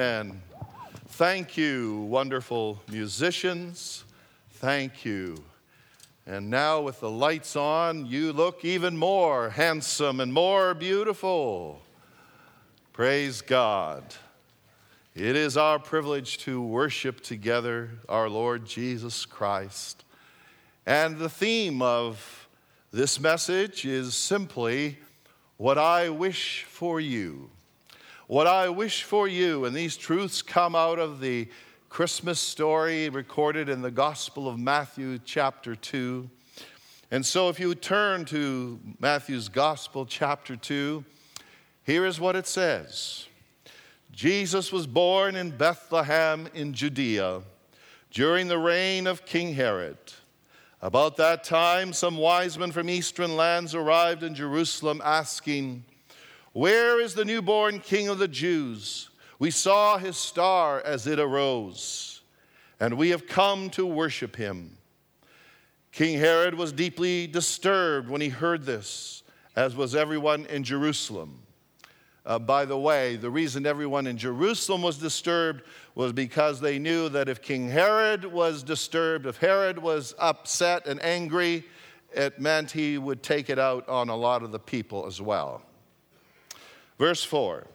And thank you, wonderful musicians. Thank you. And now, with the lights on, you look even more handsome and more beautiful. Praise God. It is our privilege to worship together our Lord Jesus Christ. And the theme of this message is simply what I wish for you. What I wish for you, and these truths come out of the Christmas story recorded in the Gospel of Matthew, chapter 2. And so, if you turn to Matthew's Gospel, chapter 2, here is what it says Jesus was born in Bethlehem in Judea during the reign of King Herod. About that time, some wise men from eastern lands arrived in Jerusalem asking, where is the newborn king of the Jews? We saw his star as it arose, and we have come to worship him. King Herod was deeply disturbed when he heard this, as was everyone in Jerusalem. Uh, by the way, the reason everyone in Jerusalem was disturbed was because they knew that if King Herod was disturbed, if Herod was upset and angry, it meant he would take it out on a lot of the people as well. Verse 4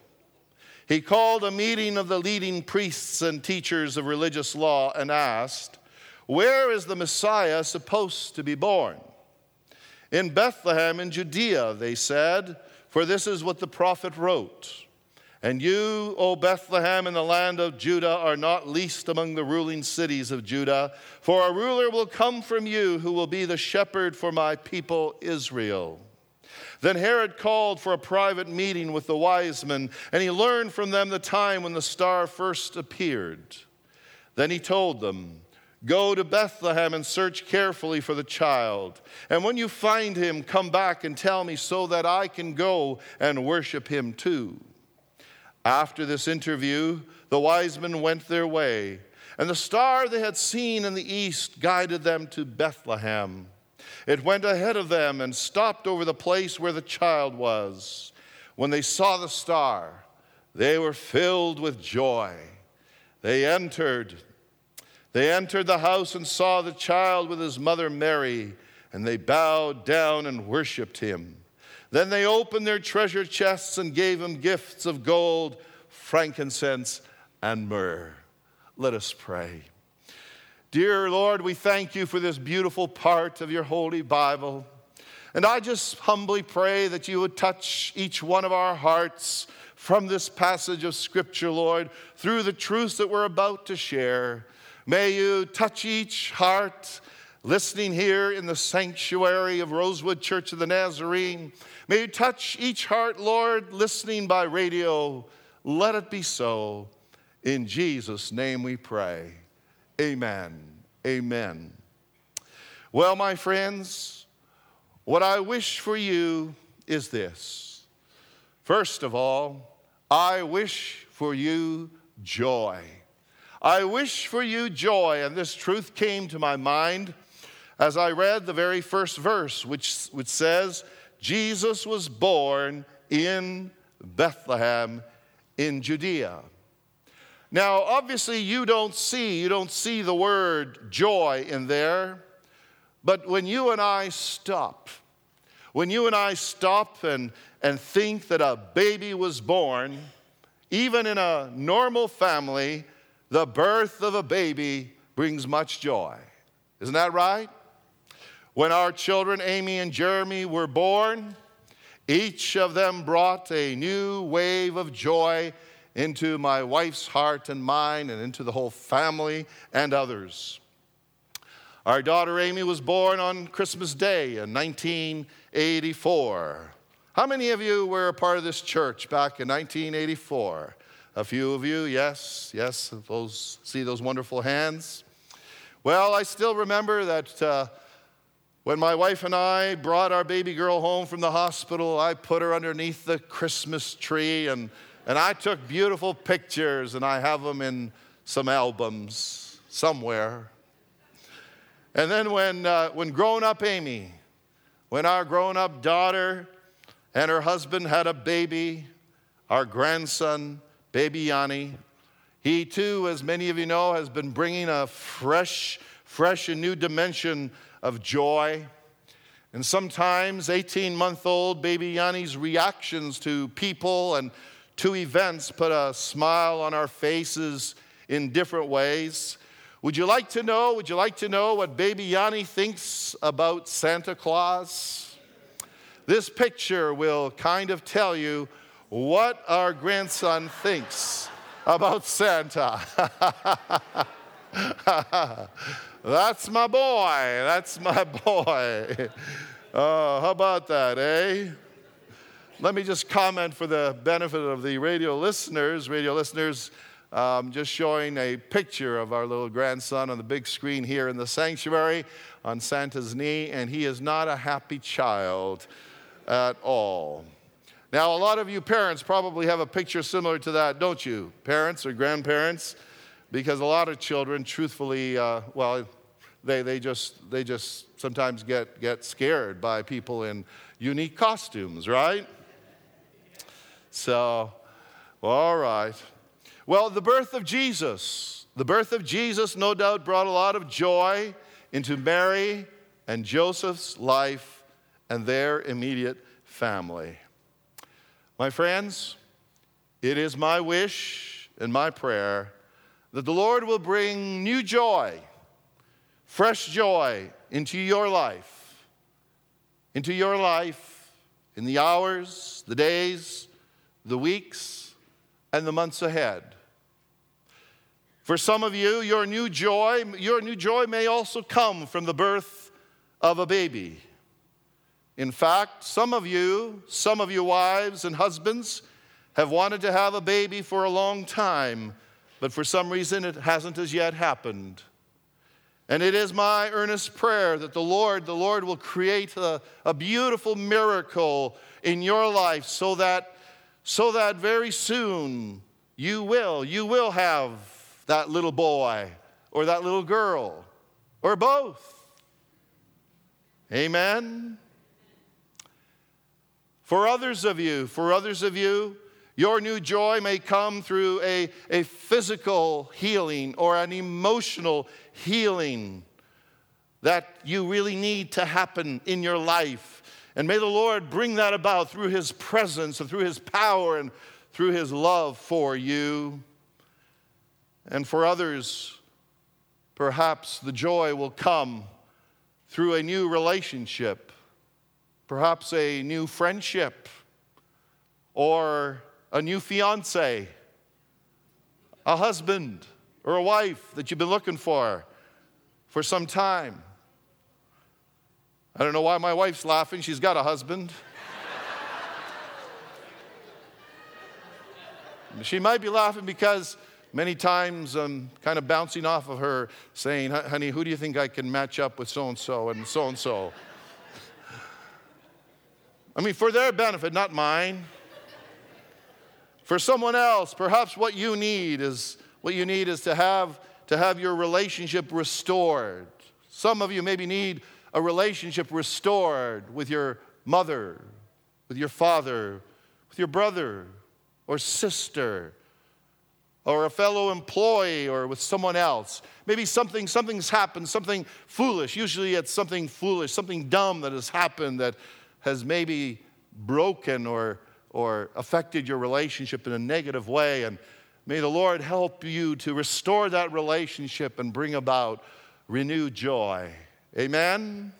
He called a meeting of the leading priests and teachers of religious law and asked, Where is the Messiah supposed to be born? In Bethlehem in Judea, they said, for this is what the prophet wrote. And you, O Bethlehem, in the land of Judah, are not least among the ruling cities of Judah, for a ruler will come from you who will be the shepherd for my people Israel. Then Herod called for a private meeting with the wise men, and he learned from them the time when the star first appeared. Then he told them, Go to Bethlehem and search carefully for the child. And when you find him, come back and tell me so that I can go and worship him too. After this interview, the wise men went their way, and the star they had seen in the east guided them to Bethlehem. It went ahead of them and stopped over the place where the child was. When they saw the star, they were filled with joy. They entered. They entered the house and saw the child with his mother Mary, and they bowed down and worshiped him. Then they opened their treasure chests and gave him gifts of gold, frankincense, and myrrh. Let us pray. Dear Lord, we thank you for this beautiful part of your holy Bible. And I just humbly pray that you would touch each one of our hearts from this passage of Scripture, Lord, through the truths that we're about to share. May you touch each heart listening here in the sanctuary of Rosewood Church of the Nazarene. May you touch each heart, Lord, listening by radio. Let it be so. In Jesus' name we pray. Amen. Amen. Well, my friends, what I wish for you is this. First of all, I wish for you joy. I wish for you joy. And this truth came to my mind as I read the very first verse, which, which says, Jesus was born in Bethlehem in Judea. Now, obviously, you don't see, you don't see the word joy in there, but when you and I stop, when you and I stop and, and think that a baby was born, even in a normal family, the birth of a baby brings much joy. Isn't that right? When our children, Amy and Jeremy, were born, each of them brought a new wave of joy into my wife's heart and mine and into the whole family and others. Our daughter Amy was born on Christmas Day in 1984. How many of you were a part of this church back in 1984? A few of you, yes, yes, those, see those wonderful hands. Well, I still remember that uh, when my wife and I brought our baby girl home from the hospital, I put her underneath the Christmas tree and and I took beautiful pictures and I have them in some albums somewhere. And then when, uh, when grown up Amy, when our grown up daughter and her husband had a baby, our grandson, baby Yanni, He too, as many of you know, has been bringing a fresh, fresh and new dimension of joy. And sometimes 18 month old baby Yanni's reactions to people and to events put a smile on our faces in different ways. Would you like to know? Would you like to know what baby Yanni thinks about Santa Claus? This picture will kind of tell you what our grandson thinks about Santa. That's my boy. That's my boy. Uh, how about that, eh? Let me just comment for the benefit of the radio listeners. Radio listeners, um, just showing a picture of our little grandson on the big screen here in the sanctuary on Santa's knee, and he is not a happy child at all. Now, a lot of you parents probably have a picture similar to that, don't you? Parents or grandparents? Because a lot of children, truthfully, uh, well, they, they, just, they just sometimes get, get scared by people in unique costumes, right? So, all right. Well, the birth of Jesus, the birth of Jesus no doubt brought a lot of joy into Mary and Joseph's life and their immediate family. My friends, it is my wish and my prayer that the Lord will bring new joy, fresh joy into your life, into your life in the hours, the days, the weeks, and the months ahead. For some of you, your new joy, your new joy may also come from the birth of a baby. In fact, some of you, some of you wives and husbands, have wanted to have a baby for a long time, but for some reason it hasn't as yet happened. And it is my earnest prayer that the Lord, the Lord will create a, a beautiful miracle in your life so that, so that very soon you will, you will have that little boy or that little girl or both. Amen. For others of you, for others of you, your new joy may come through a, a physical healing or an emotional healing that you really need to happen in your life. And may the Lord bring that about through His presence and through His power and through His love for you. And for others, perhaps the joy will come through a new relationship perhaps a new friendship or a new fiance, a husband or a wife that you've been looking for for some time. I don't know why my wife's laughing. She's got a husband. she might be laughing because many times I'm kind of bouncing off of her saying, honey, who do you think I can match up with so and so and so and so? I mean, for their benefit, not mine. For someone else, perhaps what you need is what you need is to have to have your relationship restored. Some of you maybe need a relationship restored with your mother, with your father, with your brother or sister, or a fellow employee or with someone else. Maybe something something's happened, something foolish. Usually it's something foolish, something dumb that has happened that has maybe broken or, or affected your relationship in a negative way. And may the Lord help you to restore that relationship and bring about renewed joy. Amen?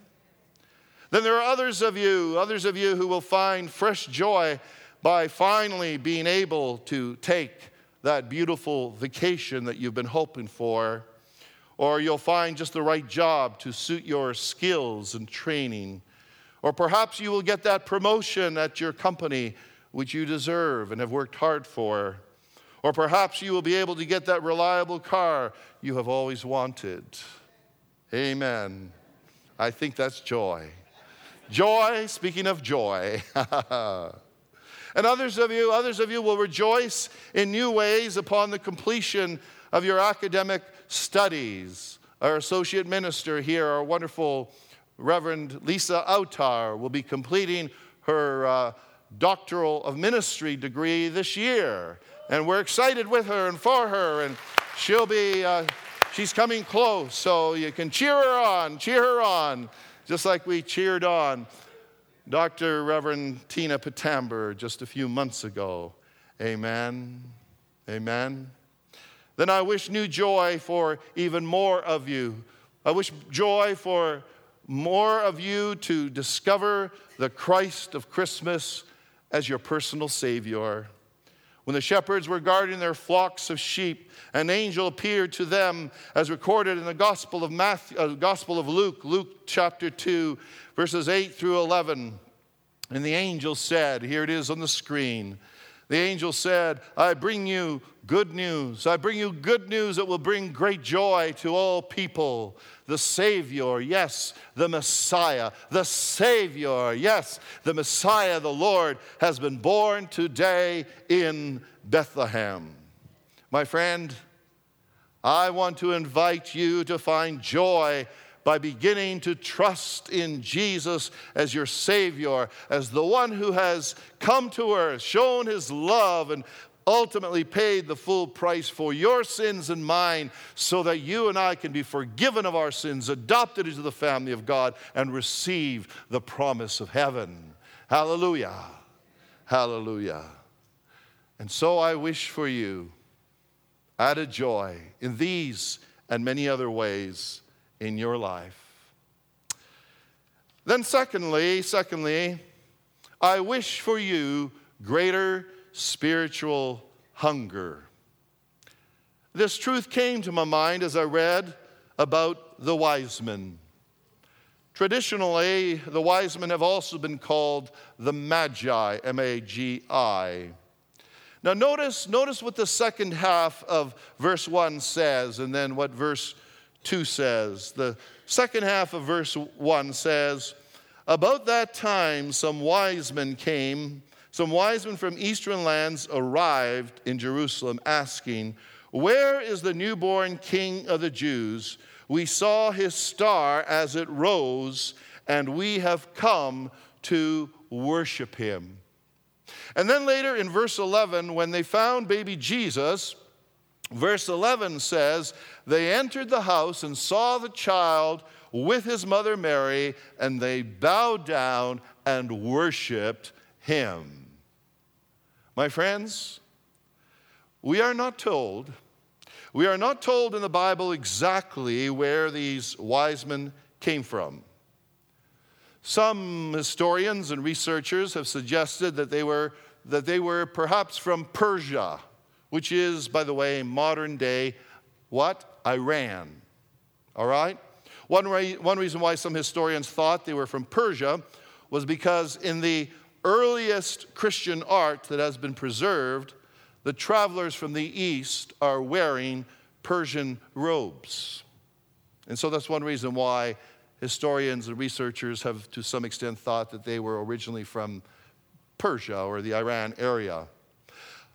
Then there are others of you, others of you who will find fresh joy by finally being able to take that beautiful vacation that you've been hoping for. Or you'll find just the right job to suit your skills and training. Or perhaps you will get that promotion at your company which you deserve and have worked hard for. Or perhaps you will be able to get that reliable car you have always wanted. Amen. I think that's joy. Joy, speaking of joy. and others of you, others of you will rejoice in new ways upon the completion of your academic studies. Our associate minister here, our wonderful Reverend Lisa Autar will be completing her uh, doctoral of ministry degree this year. And we're excited with her and for her, and she'll be, uh, she's coming close, so you can cheer her on, cheer her on, just like we cheered on Dr. Reverend Tina Patamber just a few months ago. Amen. Amen. Then I wish new joy for even more of you. I wish joy for more of you to discover the Christ of Christmas as your personal Savior. When the shepherds were guarding their flocks of sheep, an angel appeared to them, as recorded in the Gospel of, Matthew, uh, Gospel of Luke, Luke chapter 2, verses 8 through 11. And the angel said, Here it is on the screen. The angel said, I bring you good news. I bring you good news that will bring great joy to all people. The Savior, yes, the Messiah, the Savior, yes, the Messiah, the Lord, has been born today in Bethlehem. My friend, I want to invite you to find joy by beginning to trust in Jesus as your Savior, as the one who has come to earth, shown his love, and ultimately paid the full price for your sins and mine so that you and I can be forgiven of our sins, adopted into the family of God, and receive the promise of heaven. Hallelujah. Hallelujah. And so I wish for you added joy in these and many other ways in your life. Then, secondly, secondly, I wish for you greater spiritual hunger. This truth came to my mind as I read about the wise men. Traditionally, the wise men have also been called the Magi, M A G I. Now, notice, notice what the second half of verse 1 says, and then what verse 2 says. The second half of verse 1 says, About that time, some wise men came some wise men from eastern lands arrived in Jerusalem asking, Where is the newborn king of the Jews? We saw his star as it rose, and we have come to worship him. And then later in verse 11, when they found baby Jesus, verse 11 says, They entered the house and saw the child with his mother Mary, and they bowed down and worshiped him. My friends, we are not told, we are not told in the Bible exactly where these wise men came from. Some historians and researchers have suggested that they were, that they were perhaps from Persia, which is, by the way, modern day what? Iran. All right? One, re- one reason why some historians thought they were from Persia was because in the earliest Christian art that has been preserved, the travelers from the east are wearing Persian robes. And so that's one reason why historians and researchers have, to some extent, thought that they were originally from Persia or the Iran area.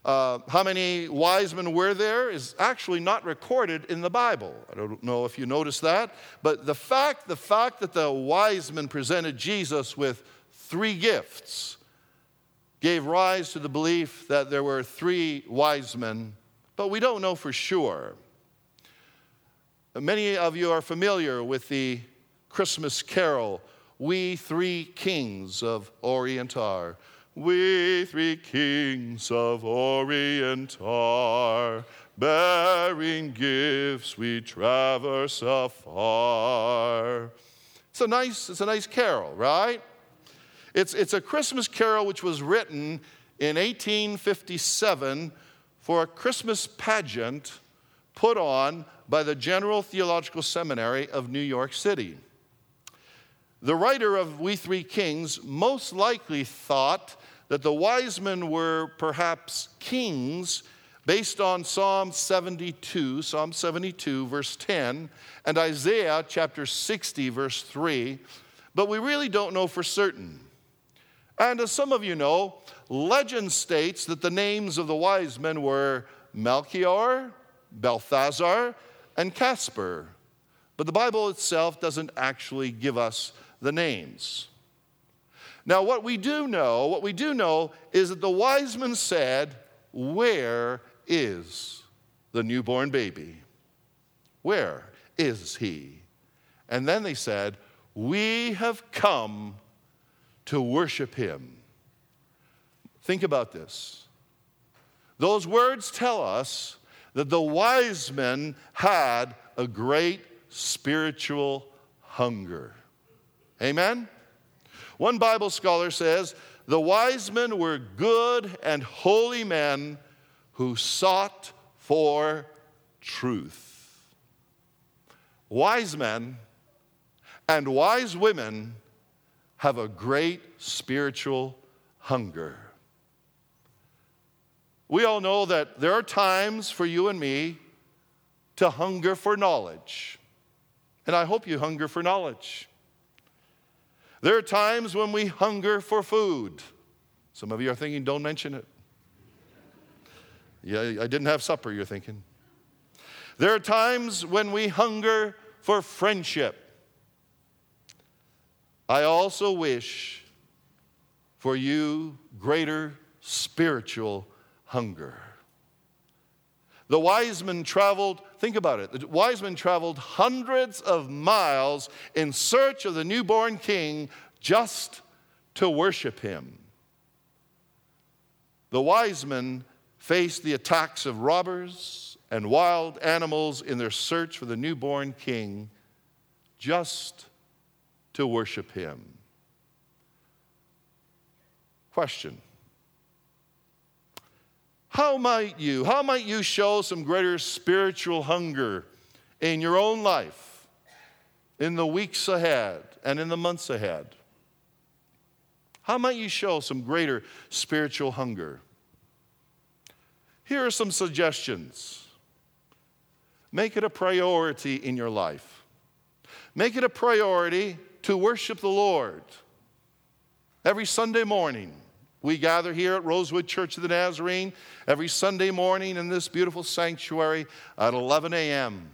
Uh, how many wise men were there is actually not recorded in the Bible. I don't know if you noticed that, but the fact, the fact that the wise men presented Jesus with three gifts gave rise to the belief that there were three wise men, but we don't know for sure. Many of you are familiar with the Christmas carol, We Three Kings of Orient are. We three kings of Orient are, bearing gifts we traverse afar. It's a nice, it's a nice carol, right? It's, it's a Christmas carol which was written in 1857 for a Christmas pageant put on by the General Theological Seminary of New York City. The writer of We Three Kings most likely thought that the wise men were perhaps kings based on Psalm 72, Psalm 72, verse 10, and Isaiah chapter 60, verse 3, but we really don't know for certain. And as some of you know, legend states that the names of the wise men were Melchior, Balthazar, and Caspar. But the Bible itself doesn't actually give us the names. Now, what we do know, what we do know is that the wise men said, Where is the newborn baby? Where is he? And then they said, We have come to worship him. Think about this. Those words tell us that the wise men had a great spiritual hunger. Amen? One Bible scholar says the wise men were good and holy men who sought for truth. Wise men and wise women have a great spiritual hunger. We all know that there are times for you and me to hunger for knowledge. And I hope you hunger for knowledge. There are times when we hunger for food. Some of you are thinking, don't mention it. Yeah, I didn't have supper, you're thinking. There are times when we hunger for friendship. I also wish for you greater spiritual hunger. The wise men traveled, think about it, the wise men traveled hundreds of miles in search of the newborn king just to worship him. The wise men faced the attacks of robbers and wild animals in their search for the newborn king just to worship him. Question How might you, how might you show some greater spiritual hunger in your own life, in the weeks ahead, and in the months ahead? How might you show some greater spiritual hunger? Here are some suggestions. Make it a priority in your life. Make it a priority to worship the Lord. Every Sunday morning, we gather here at Rosewood Church of the Nazarene every Sunday morning in this beautiful sanctuary at 11 a.m.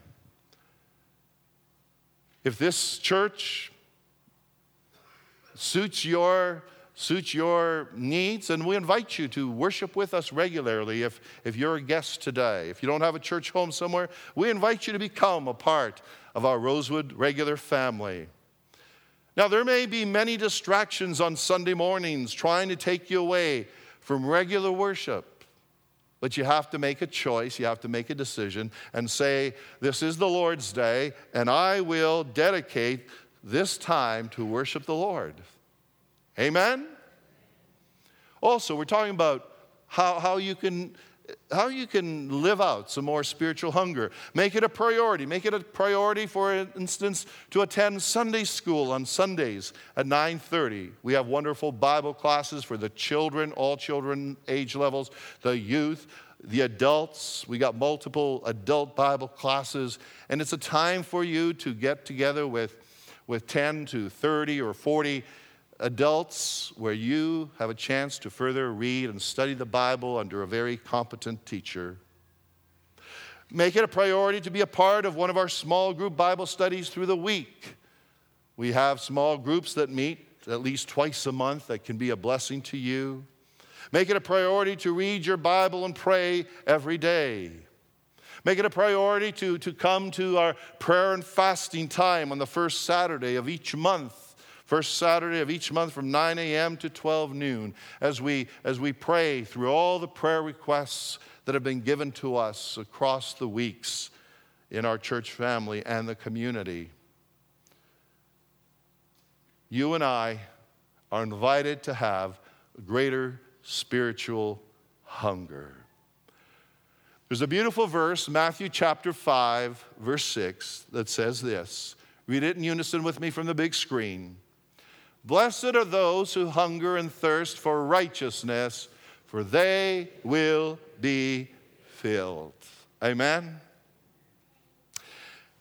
If this church suits your suits your needs, and we invite you to worship with us regularly if, if you're a guest today. If you don't have a church home somewhere, we invite you to become a part of our Rosewood regular family. Now, there may be many distractions on Sunday mornings trying to take you away from regular worship. But you have to make a choice, you have to make a decision and say, This is the Lord's day, and I will dedicate this time to worship the Lord. Amen? Also, we're talking about how, how you can how you can live out some more spiritual hunger. Make it a priority. Make it a priority, for instance, to attend Sunday school on Sundays at 9:30. We have wonderful Bible classes for the children, all children age levels, the youth, the adults. We got multiple adult Bible classes, and it's a time for you to get together with, with 10 to 30 or 40 adults where you have a chance to further read and study the Bible under a very competent teacher. Make it a priority to be a part of one of our small group Bible studies through the week. We have small groups that meet at least twice a month that can be a blessing to you. Make it a priority to read your Bible and pray every day. Make it a priority to, to come to our prayer and fasting time on the first Saturday of each month first Saturday of each month from 9 a.m. to 12 noon, as we, as we pray through all the prayer requests that have been given to us across the weeks in our church family and the community. You and I are invited to have greater spiritual hunger. There's a beautiful verse, Matthew chapter 5, verse 6, that says this. Read it in unison with me from the big screen. Blessed are those who hunger and thirst for righteousness, for they will be filled. Amen.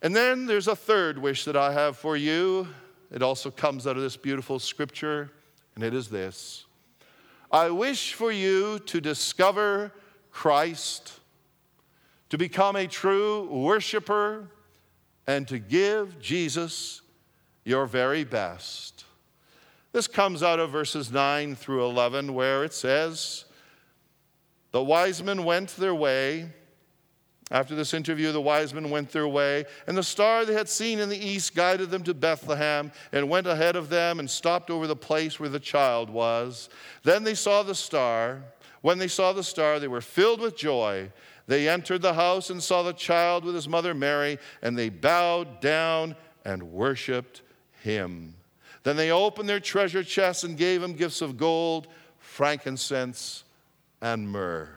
And then there's a third wish that I have for you. It also comes out of this beautiful scripture, and it is this I wish for you to discover Christ, to become a true worshiper, and to give Jesus your very best. This comes out of verses 9 through 11, where it says, the wise men went their way. After this interview, the wise men went their way, and the star they had seen in the east guided them to Bethlehem and went ahead of them and stopped over the place where the child was. Then they saw the star. When they saw the star, they were filled with joy. They entered the house and saw the child with his mother Mary, and they bowed down and worshiped him. Then they opened their treasure chests and gave him gifts of gold, frankincense, and myrrh.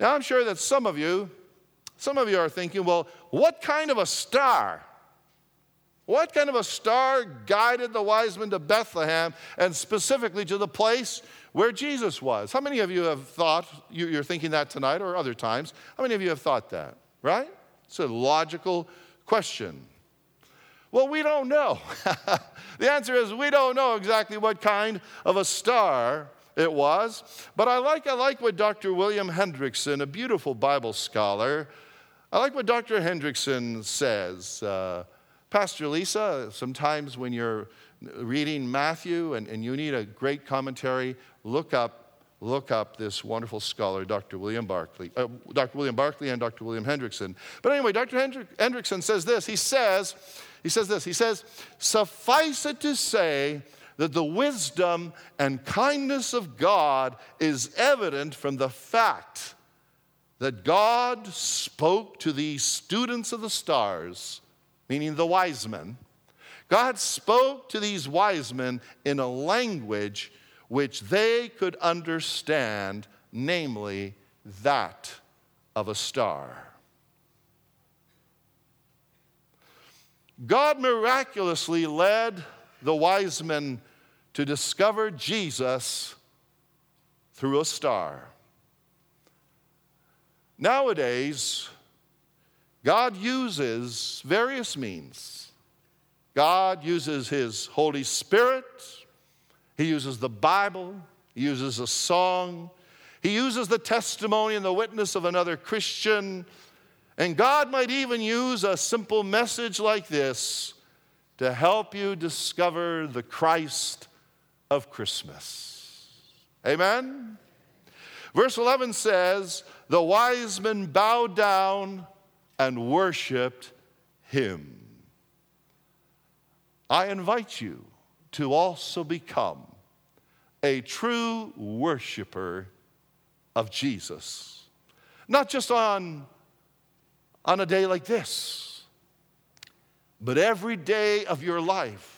Now, I'm sure that some of you, some of you are thinking, well, what kind of a star? What kind of a star guided the wise men to Bethlehem and specifically to the place where Jesus was? How many of you have thought, you're thinking that tonight or other times? How many of you have thought that, right? It's a logical question. Well, we don't know. the answer is we don't know exactly what kind of a star it was. But I like, I like what Dr. William Hendriksen, a beautiful Bible scholar, I like what Dr. Hendriksen says. Uh, Pastor Lisa, sometimes when you're reading Matthew and, and you need a great commentary, look up look up this wonderful scholar, Dr. William Barclay, uh, Dr. William Barclay and Dr. William Hendriksen. But anyway, Dr. Hendrick, Hendriksen says this. He says, he says this. He says, suffice it to say that the wisdom and kindness of God is evident from the fact that God spoke to these students of the stars, meaning the wise men. God spoke to these wise men in a language which they could understand, namely that of a star. God miraculously led the wise men to discover Jesus through a star. Nowadays, God uses various means. God uses His Holy Spirit, He uses the Bible, He uses a song, He uses the testimony and the witness of another Christian. And God might even use a simple message like this to help you discover the Christ of Christmas. Amen? Verse 11 says, The wise men bowed down and worshiped him. I invite you to also become a true worshiper of Jesus. Not just on, on a day like this but every day of your life.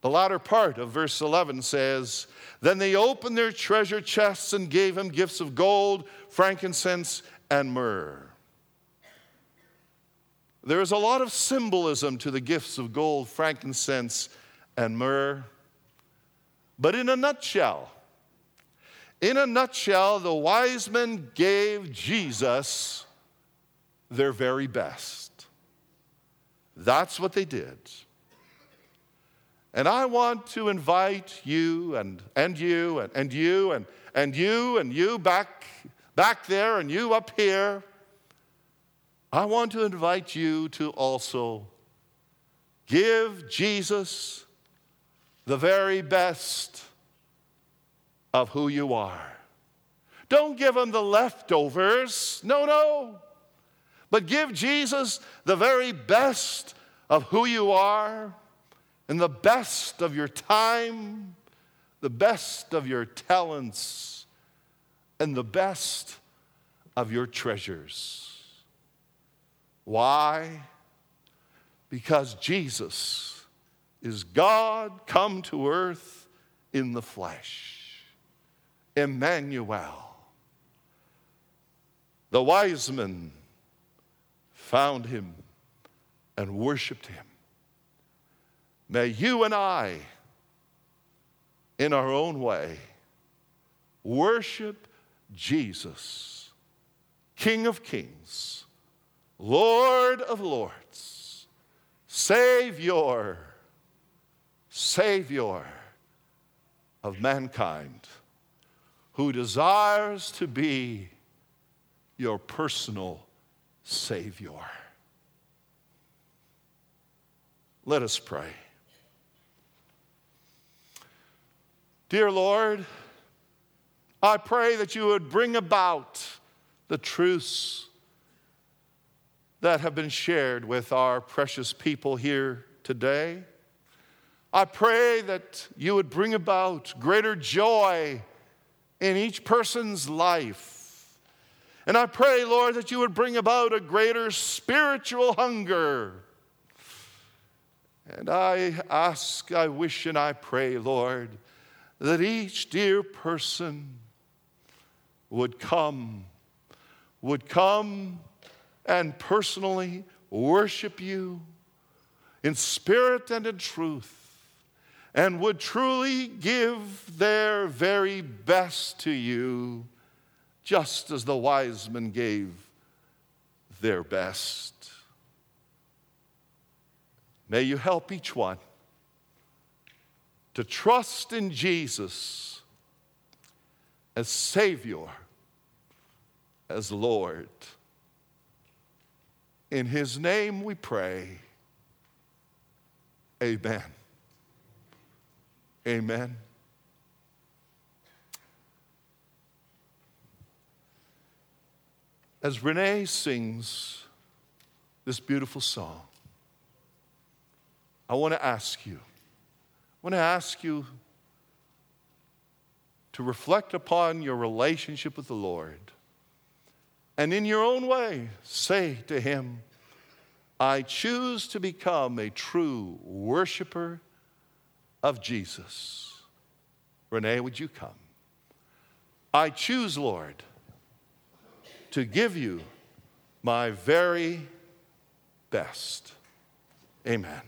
The latter part of verse 11 says, Then they opened their treasure chests and gave him gifts of gold, frankincense, and myrrh. There is a lot of symbolism to the gifts of gold, frankincense, and myrrh. But in a nutshell, in a nutshell, the wise men gave Jesus their very best. That's what they did. And I want to invite you and, and you and, and you and, and you and you back, back there and you up here. I want to invite you to also give Jesus the very best of who you are. Don't give him the leftovers. No, no. But give Jesus the very best of who you are and the best of your time, the best of your talents, and the best of your treasures. Why? Because Jesus is God come to earth in the flesh. Emmanuel. The wise men found him and worshiped him. May you and I, in our own way, worship Jesus, King of kings, Lord of lords, Savior, Savior of mankind, who desires to be your personal Savior. Let us pray. Dear Lord, I pray that you would bring about the truths that have been shared with our precious people here today. I pray that you would bring about greater joy in each person's life. And I pray, Lord, that you would bring about a greater spiritual hunger. And I ask, I wish, and I pray, Lord, that each dear person would come, would come and personally worship you in spirit and in truth and would truly give their very best to you, just as the wise men gave their best. May you help each one to trust in Jesus as Savior, as Lord. In His name we pray. Amen. Amen. As Renee sings this beautiful song, I want to ask you, I want to ask you to reflect upon your relationship with the Lord. And in your own way, say to Him, I choose to become a true worshiper of Jesus. Renee, would you come? I choose, Lord, to give you my very best. Amen.